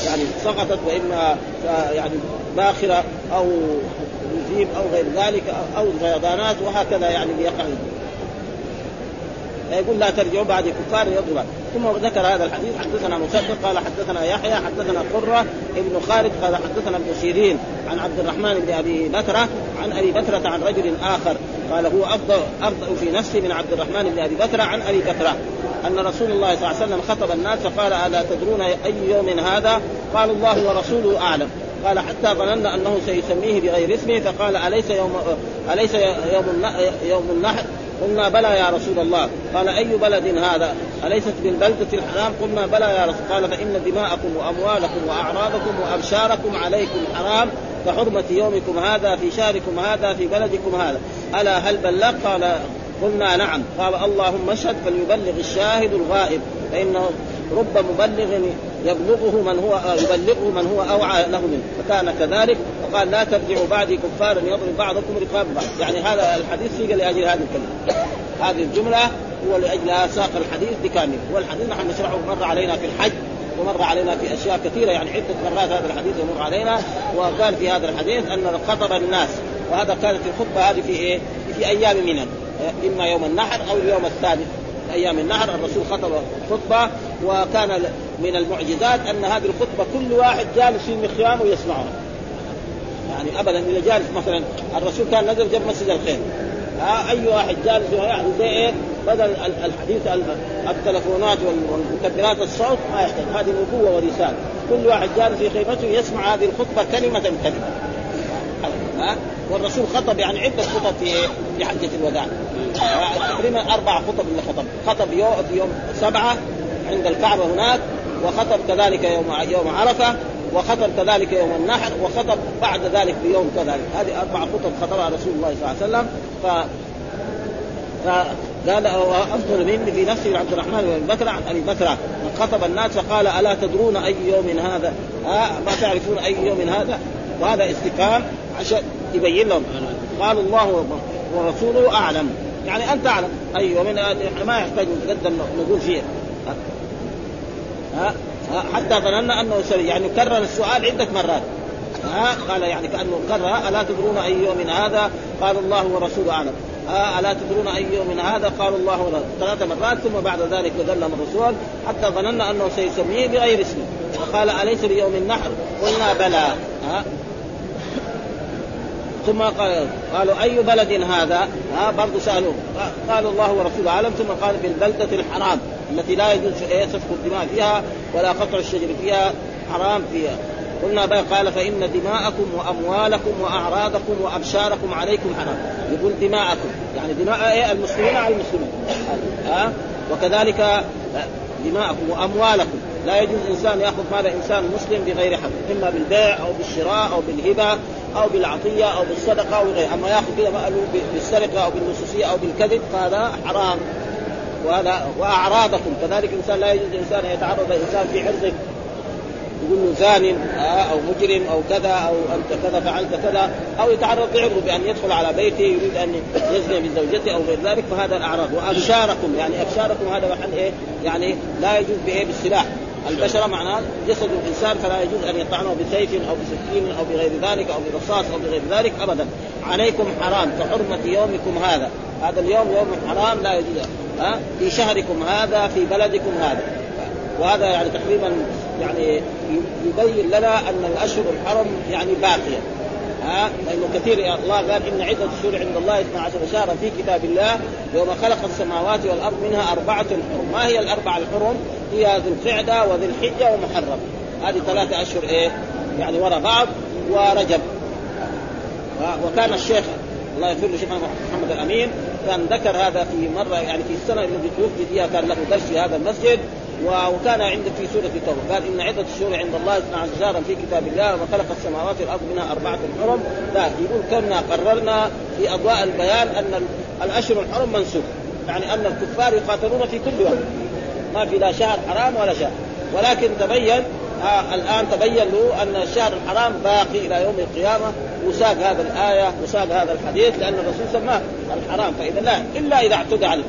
يعني سقطت وإما آه يعني باخرة أو نزيب أو غير ذلك أو فيضانات وهكذا يعني بيقع يقول لا ترجعوا بعد كفار يضرب. ثم ذكر هذا الحديث حدثنا مسدد قال حدثنا يحيى حدثنا قرة ابن خالد قال حدثنا ابن سيرين عن عبد الرحمن بن أبي بكرة عن أبي بكرة عن رجل آخر قال هو أفضل افضل في نفسي من عبد الرحمن بن أبي بكرة عن أبي بكرة أن رسول الله صلى الله عليه وسلم خطب الناس فقال ألا تدرون أي يوم هذا؟ قال الله ورسوله أعلم. قال حتى ظننا أنه سيسميه بغير اسمه فقال أليس يوم أليس يوم يوم النحر؟ قلنا بلى يا رسول الله. قال أي بلد هذا؟ أليست بالبلدة الحرام؟ قلنا بلى يا رسول قال فإن دماءكم وأموالكم وأعراضكم وأبشاركم عليكم حرام كحرمة يومكم هذا في شهركم هذا في بلدكم هذا. ألا هل بلغ قال قلنا نعم. قال اللهم اشهد فليبلغ الشاهد الغائب فإنه رب مبلغ يبلغه من هو يبلغه من هو أوعى له منه. فكان كذلك وقال لا ترجعوا بعدي كفارا يضرب بعضكم رقاب بعض. يعني هذا الحديث سيق لأجل هذه الكلمة. هذه الجملة هو لاجلها ساق الحديث بكامل. والحديث نحن نشرحه مر علينا في الحج ومر علينا في أشياء كثيرة. يعني عدة مرات هذا الحديث يمر علينا. وقال في هذا الحديث أن خطب الناس. وهذا كانت الخطبة هذه في إيه؟ في أيام منى. إما يوم النحر أو اليوم الثالث. أيام النهر الرسول خطب خطبة وكان من المعجزات أن هذه الخطبة كل واحد جالس في مخيام ويسمعها. يعني ابدا إذا جالس مثلا الرسول كان نزل جنب مسجد الخير. أي واحد جالس يعني زي إيه بدل الحديث التلفونات والمكبرات الصوت ما يحتاج. هذه نبوه ورسالة. كل واحد جالس في خيمته يسمع هذه الخطبة كلمة كلمة. ها؟ والرسول خطب يعني عدة خطب في في حجة الوداع. تقريبا أربع خطب اللي خطب. خطب يوم في يوم سبعة عند الكعبة هناك وخطب كذلك يوم يوم عرفة وخطب كذلك يوم النحر وخطب بعد ذلك بيوم كذلك. هذه أربع خطب خطبها رسول الله صلى الله عليه وسلم. ف قال افضل مني في نفسي عبد الرحمن بن بكر عن أبي بكر. خطب الناس فقال ألا تدرون أي يوم هذا؟ ها ما تعرفون أي يوم هذا؟ وهذا استفهام عشان يبين لهم. قال الله ورسوله أعلم. يعني أنت أعلم. أي يوم ما يحتاج نتقدم نقول فيه. ها حتى ظننا أنه سري يعني كرر السؤال عدة مرات ها قال يعني كأنه كرر ألا تدرون أي يوم هذا؟ قال الله ورسوله أعلم ألا تدرون أي يوم هذا؟ قال الله ورسوله ثلاث مرات ثم بعد ذلك تكلم الرسول حتى ظننا أنه سيسميه بغير اسمه فقال أليس بيوم النحر؟ قلنا بلى ها ثم قال قالوا أي بلد هذا؟ ها برضه سألوه. قالوا الله ورسوله أعلم ثم قال بالبلده الحرام التي لا يجوز سفك الدماء فيها ولا قطع الشجر فيها حرام فيها. قلنا بقى قال فإن دماءكم وأموالكم وأعراضكم وأبشاركم عليكم حرام. يقول دماءكم. يعني دماء إيه؟ المسلمين على المسلمين. ها؟ وكذلك دماءكم وأموالكم. لا يجوز إنسان يأخذ مال إنسان مسلم بغير حق إما بالبيع أو بالشراء أو بالهبة أو بالعطية أو بالصدقة أو غيره أما يأخذ كذا ماله بالسرقة أو بالنصوصية أو بالكذب فهذا حرام. وهذا وأعراضكم. كذلك الإنسان لا يجوز الانسان أن يتعرض الانسان في عرضه. يقول له زان أو مجرم أو كذا أو أنت كذا فعلت كذا أو يتعرض بعرضه بأن يدخل على بيته يريد أن يزني بزوجته أو غير ذلك فهذا الأعراض. وأبشاركم. يعني أبشاركم هذا محل إيه؟ يعني لا يجوز بإيه؟ بالسلاح. البشره معناه جسد الإنسان فلا يجوز أن يطعنه بسيف أو بسكين أو بغير ذلك أو برصاص أو بغير ذلك ابدا. عليكم حرام كحرمة يومكم هذا. هذا اليوم يوم حرام لا يجوز. ها؟ في شهركم هذا في بلدكم هذا. وهذا يعني تقريبا يعني يبين لنا أن الأشهر الحرم يعني باقية. ها؟ لأنه كثير الله قال إن عدة الشهور عند الله 12 شهرا في كتاب الله يوم خلق السماوات والأرض منها أربعة حرم، ما هي الأربعة الحرم؟ هي ذو القعدة وذي الحجة ومحرم، هذه ثلاثة أشهر إيه؟ يعني وراء بعض ورجب. وكان الشيخ الله يغفر له شيخنا محمد الأمين كان ذكر هذا في مرة يعني في السنة التي توفي فيها كان له درس في هذا المسجد. وكان عنده في سورة التوبة. قال إن عدة الشهور عند الله 12 شهرا في كتاب الله وخلق السماوات والأرض منها أربعة حرم. لا يقول كنا قررنا في أضواء البيان أن الأشهر الحرم منسوخ. يعني أن الكفار يقاتلون في كل وقت. ما في لا شهر حرام ولا شهر. ولكن تبين آه الآن تبين له أن الشهر الحرام باقي إلى يوم القيامة. وساق هذا الآية وساق هذا الحديث لأن الرسول سماه الحرام. فإذا لا إلا إذا اعتدى عليه.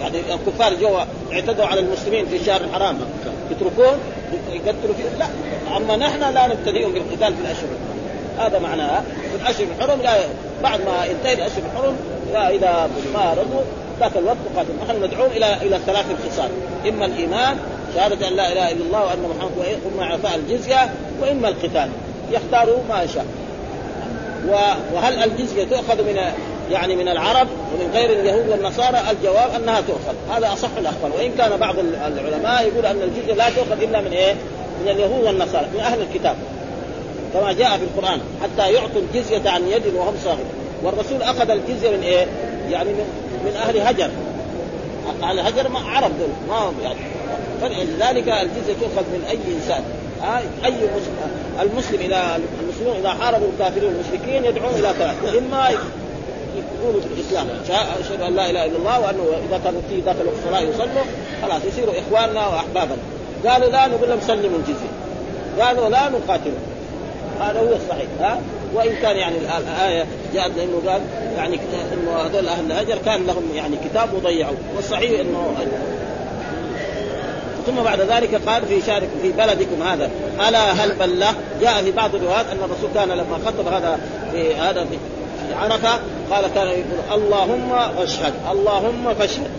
يعني الكفار جو اعتدوا على المسلمين في الشهر الحرام. يتركون يقتلوا فيه. لا أما نحن لا نبتدئهم بالقتال في الأشهر هذا معناه في الأشهر الحرم لا بعد ما ينتهي الأشهر الحرم لا اذا ما رضوا ذاك الوقت قاتل. نحن ندعون إلى إلى ثلاث خصال إما الإيمان شهادة أن لا إله إلا الله وأن محمد ثم إعطاء الجزية وإما القتال. يختاروا ما يشاء وهل الجزية تؤخذ من يعني من العرب ومن غير اليهود والنصارى الجواب أنها تؤخذ. هذا أصح الاقوال وإن كان بعض العلماء يقول أن الجزيه لا تؤخذ إلا من إيه؟ من اليهود والنصارى من أهل الكتاب. كما جاء في القرآن حتى يعطوا الجزية عن يد وهم صاغرون. والرسول أخذ الجزية من إيه؟ يعني من, من أهل هجر. أهل هجر ما عرب دول ما يعني. فلذلك الجزية تؤخذ من أي إنسان. أي مسلم المسلم اذا المسلمون إذا حاربوا الكافرين والمشركين يدعون إلى ثلاث إما يقولوا بالاسلام أشهد أن لا إله إلا الله وأنه إذا كانوا في ذاك الوقت صلاة يصلوا خلاص يصيروا إخواننا وأحبابنا. قالوا لا نقول لهم سلموا الجزيه قالوا لا نقاتلهم هذا هو الصحيح ها؟ وإن كان يعني الايه جاءت لأنه قال يعني إنه هذول أهل الهجر كان لهم يعني كتاب وضيعوا. والصحيح إنه ثم بعد ذلك قال في شارك في بلدكم هذا ألا هل بلغ جاء في بعض الروايات أن الرسول كان لما خطب هذا في هذا في عرفة؟ قال كان يقول اللهم اشهد اللهم فاشهد.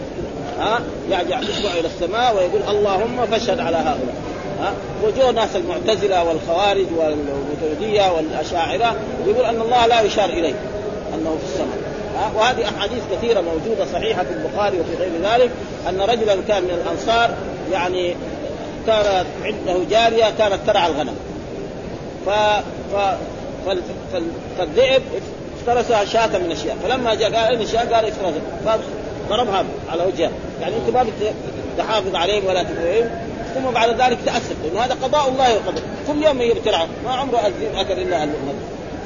ها؟ يرجع اصبعه إلى السماء ويقول اللهم فاشهد على هؤلاء. ها؟ وجوه ناس المعتزلة والخوارج والمترديه والأشاعرة يقول أن الله لا يشار إليه أنه في السماء. ها؟ وهذه أحاديث كثيرة موجودة صحيحة في البخاري وفي غير ذلك أن رجلا كان من الأنصار يعني كانت عنده جارية كانت ترعى الغنم. ف, ف... فال... فال... فالذئب افترسها شاة من الشياه فلما جاء قال اين الشاة قال افترسها. فضربها على وجهها يعني أنت ما تحافظ عليهم ولا تقويهم ثم بعد ذلك تأسف. لأنه هذا قضاء الله وقدره كل يوم يبتلعه ما عمره الذئب أكل إلا اللقمه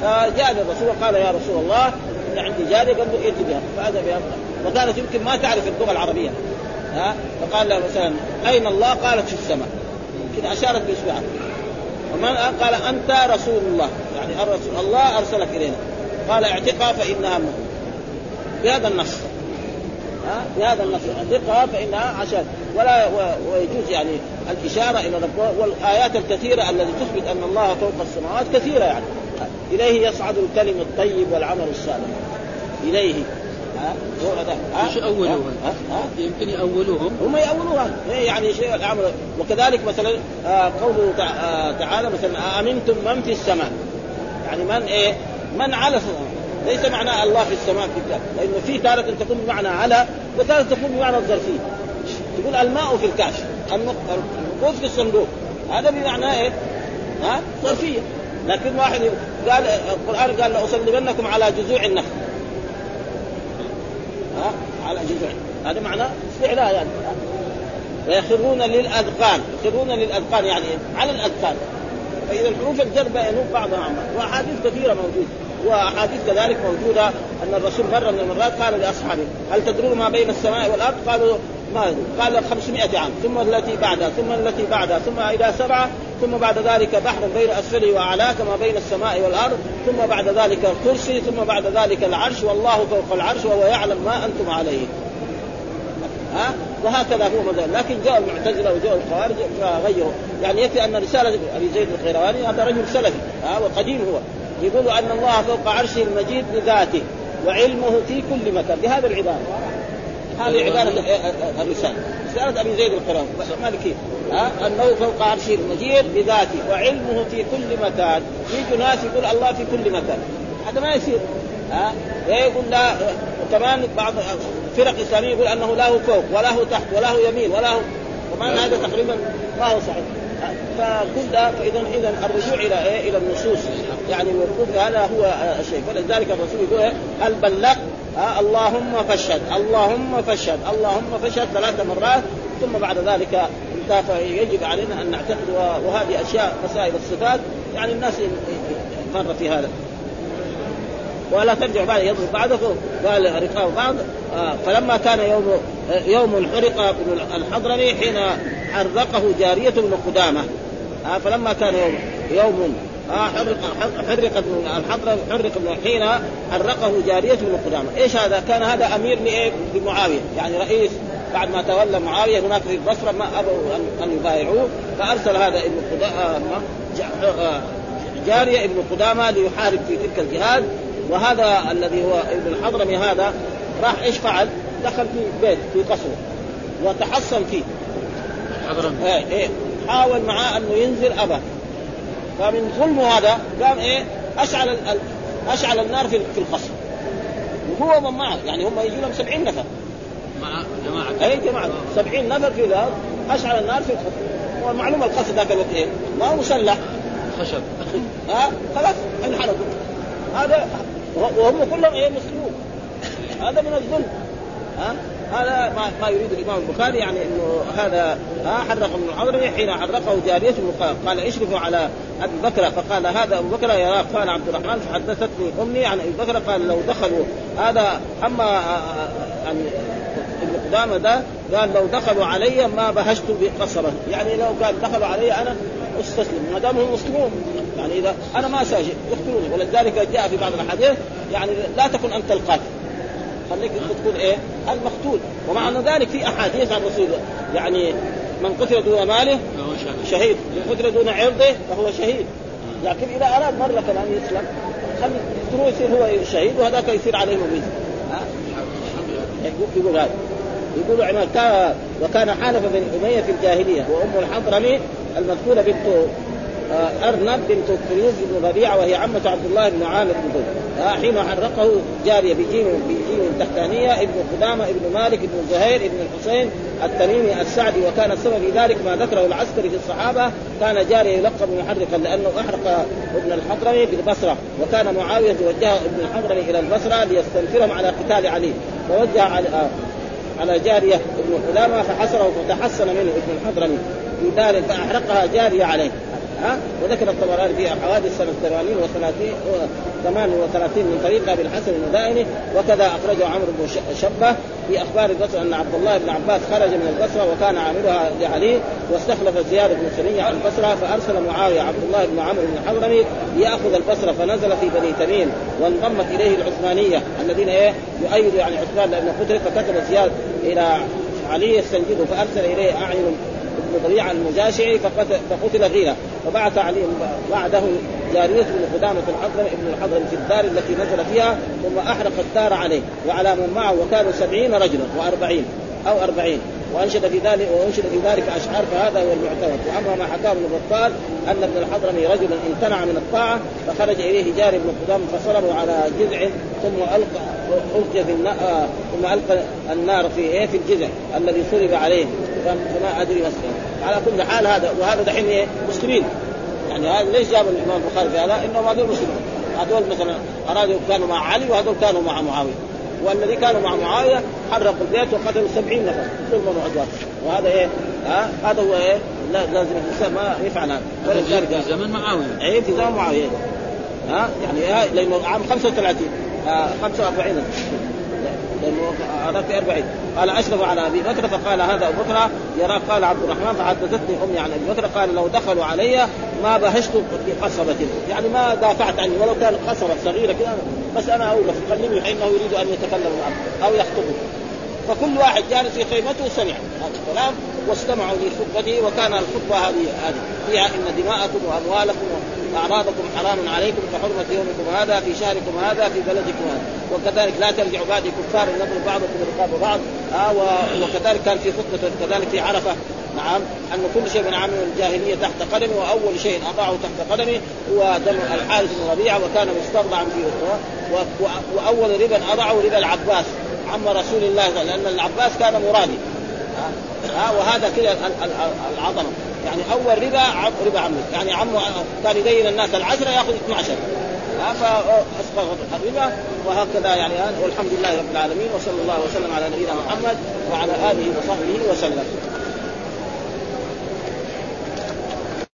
فجاء للرسول وقال يا رسول الله إن عندي جارية قال له ائت بها. فاذا بها. وكانت يمكن ما تعرف اللغة العربية. ها؟ فقال له مثلا أين الله؟ قالت في السماء. كذا أشارت بإصبعها. ومن قال أنت رسول الله. يعني الرسول الله أرسلك إلينا. قال اعتقها فإنها مؤمن بهذا النص. ها؟ بهذا النص. اعتقها فإنها عشان. ولا ويجوز يعني الإشارة إلى رب والآيات الكثيرة التي تثبت أن الله فوق السماوات كثيرة يعني. إليه يصعد الكلم الطيب والعمل الصالح. إليه. ها؟ إيش اولوها؟ يمكن ياولوهم هم يأولوها. إيه يعني شيء الأمر. وكذلك مثلا آه قوله آه تعالى مثلا آمنتم من في السماء. يعني من إيه؟ من على ليس معنى الله في السماء في الكهف. لأنه في تارة تكون بمعنى على وتارة تكون بمعنى الظرفية. تقول الماء في الكاش النقود في الصندوق. هذا بمعنى إيه؟ ها؟ ظرفية. لكن واحد قال القرآن قال لأصلبنكم على جذوع النخل. ها؟ على جذوع. هذا معنى استعلاء يعني. ويخرون للأذقان. يخرون للأذقان يعني على الأذقان. فإذا الحروف الجر ينوب بعضها عن بعض وأحاديث كثيرة موجودة. وأحاديث كذلك موجودة أن الرسول مرة من المرات قال لأصحابه هل تدرون ما بين السماء والأرض؟ قالوا ما قال 500 عام ثم التي بعدها ثم التي بعدها ثم إلى سبعة ثم بعد ذلك بحر بين أسفله وأعلاه كما بين السماء والأرض ثم بعد ذلك الكرسي ثم بعد ذلك العرش والله فوق العرش وهو يعلم ما أنتم عليه. ها؟ وهكذا هو مثلا لكن جاء المعتزلة وجاء الخوارج فغيروا. يعني يكفي أن رسالة أبي زيد القيرواني هذا رجل سلفي ها؟ وقديم هو. يقول أن الله فوق عرشه المجيد بذاته وعلمه في كل مكان. بهذه العبارة. هذه عبارة الرسالة. رسالة أبي زيد القران مالكي. ها؟ أنه فوق عرشه المجيد بذاته وعلمه في كل مكان. يجي ناس يقول الله في كل مكان. هذا ما يصير. ها؟ يقول لا. وكمان بعض فرق اسلاميه يقول أنه لا فوق ولا هو تحت ولا هو يمين ولا هو كمان هذا تقريبا ما هو صحيح. فكل ده فاذا اذا الرجوع إلى إيه؟ إلى النصوص. يعني والكفر هذا هو الشيء. فلذلك الرسول يقول إيه؟ هل بلغت آه اللهم فاشهد اللهم فاشهد اللهم فاشهد ثلاث مرات. ثم بعد ذلك انتهى فيجب علينا أن نعتقد وهذه أشياء مسائل الصفات. يعني الناس مر في هذا. ولا ترجع بعد يضرب بعده. قال رقاب بعض آه فلما كان يوم يوم حرق ابن الحضرمي حين حرقه جارية بن قدامة. آه فلما كان يوم يوم آه حرق حرق ابن الحضرمي حرق ابن حين حرقه جارية بن قدامة. إيش هذا؟ كان هذا أمير؟ لمعاوية. يعني رئيس بعد ما تولى معاوية هناك في البصرة ما أبوا أن يبايعوه. فأرسل هذا ابن قدامة جارية ابن قدامة ليحارب في تلك الجهاد. وهذا الذي هو ابن الحضرمي هذا راح إيش فعل؟ دخل في بيت في قصره وتحصن فيه. الحضرمي إيه إيه. حاول معاه أنه ينزل ابى فمن ظلمه هذا قام إيه؟ أشعل ال... أشعل النار في في القصر. وهو من معه يعني هم يجوا لهم 70 نفر. مع جماعة. اي جماعة. 70 نفر في ذا أشعل النار في القصر. والمعلومة القصر ذاك الوقت إيه؟ ما هو مسلح. خشب. ها؟ خلاص انحرقوا هذا وهم كلهم إيه مسلمون. هذا من الظلم. ها؟ هذا ما, ما يريد الإمام البخاري يعني إنه هذا ها حرق ابن الحضرمي حين حرقه جاريه قال اشرفوا على أبي بكر فقال هذا أبو بكر يراه قال عبد الرحمن فحدثتني أمي عن أبي بكر قال لو دخلوا هذا أما يعني ابن ده قال لو دخلوا علي ما بهشت بقصرة. يعني لو قال دخلوا علي أنا أستسلم ما دام هم مسلمون. يعني إذا أنا ما ساجد يقتلوني ولذلك جاء في بعض الأحاديث يعني لا تكن أنت القاتل. خليك انت تكون إيه؟ المقتول. ومع ذلك في أحاديث عن الرسول يعني من قتل دون ماله شهيد. من قتل دون عرضه فهو شهيد. لكن إذا أراد مرة كمان يسلم خلي يقتلوه يصير هو شهيد وهذاك يصير عليه مبيد يقول هذا. يقول كان وكان حالف بن أمية في الجاهلية وأم الحضرمي المذكوره بنت أرنب بنت كريز بن ربيعة وهي عمة عبد الله بن عامر بن زيد. حين حرقه جارية بجيم بجيم تحتانيه ابن قدامة ابن مالك ابن زهير ابن الحسين التميمي السعدي وكان السبب في ذلك ما ذكره العسكري في الصحابة كان جارية يلقب محرقا لأنه أحرق ابن الحضرمي بالبصرة وكان معاوية وجه ابن الحضرمي إلى البصرة ليستنفرهم على قتال علي. فوجه علي على جارية ابن قدامة فحسره فتحسن منه ابن الحضرمي. في دار فأحرقها جارية عليه. ها؟ وذكر الطبراني في حوادث سنة 80 و30 38 من طريق أبي الحسن المدائني وكذا أخرجه عمرو بن شبة في أخبار البصرة أن عبد الله بن عباس خرج من البصرة وكان عاملها لعلي واستخلف زياد بن سريه عن البصرة فأرسل معاوية عبد الله بن عمرو بن حضرمي ليأخذ البصرة فنزل في بني تميم وانضمت إليه العثمانية الذين إيه؟ يؤيدوا يعني عثمان لأنه قتل فكتب زياد إلى علي يستنجده فأرسل إليه أعين بن طبيعه المجاشعي فقتل غيره. فبعث علي بعده جارية بن قدامة الحضرم ابن الحضرم في الدار التي نزل فيها ثم أحرق الدار عليه. وعلى من معه وكانوا سبعين رجلا وأربعين أو أربعين. وانشد في ذلك وانشد في ذلك أشعار فهذا هو المعتمد وأما ما حكاه ابن بطال أن ابن الحضرمي رجل امتنع من الطاعة فخرج إليه جاري بن قدام فصلبه على جذع ثم القى ألقي في النار آه، ثم ألقى النار في إيه؟ في الجذع الذي صلب عليه. فما أدري مسألة على كل حال هذا وهذا دحين إيه؟ مسلمين. يعني هذا ليش جاب الإمام البخاري في هذا؟ إنهم هذول مسلمين. هذول مثلا ارادوا كانوا مع علي وهذول كانوا مع معاوية. والذي كانوا مع معاوية حرقوا البيت وقتلوا سبعين نفر. ظلما وعدوان وهذا إيه؟ ها؟ هذا هو إيه؟ لازم الإنسان ما يفعل هذا. ولذلك في زمن معاوية. إيه في زمن معاوية. ها؟ يعني لأنه عام 35 آه 45 لأنه في 40 قال أشرف على أبي بكر فقال هذا أبو بكر. يرى قال عبد الرحمن فحدثتني أمي عن أبي بكر. قال لو دخلوا علي ما بهشت بقصبة يعني ما دافعت عني ولو كانت قصبة صغيرة كذا بس أنا اوقف خليني فإنه يريد أن يتكلم معه أو يخطبه فكل واحد جالس في خيمته سمع هذا الكلام واستمعوا لخطبته وكان الخطبة هذه هذه فيها إن دماءكم وأموالكم واعراضكم حرام عليكم كحرمه يومكم هذا في شهركم هذا في بلدكم هذا. وكذلك لا ترجعوا بعد كفار نضرب بعضكم رقاب بعض. آه وكذلك كان في خطبة كذلك في عرفة. نعم أن كل شيء من عمل الجاهلية تحت قدمي وأول شيء اضعه تحت قدمي هو دم الحارث بن ربيعه وكان مسترضعا في وأول ربا أضعه ربا العباس عم رسول الله لأن العباس كان مرادي. ها وهذا كذا العظمة. يعني أول ربا ربا عمه يعني عمه كان يدين الناس العشرة يأخذ 12 فاسقط الربا وهكذا يعني والحمد لله رب العالمين وصلى الله وسلم على نبينا محمد وعلى آله وصحبه وسلم.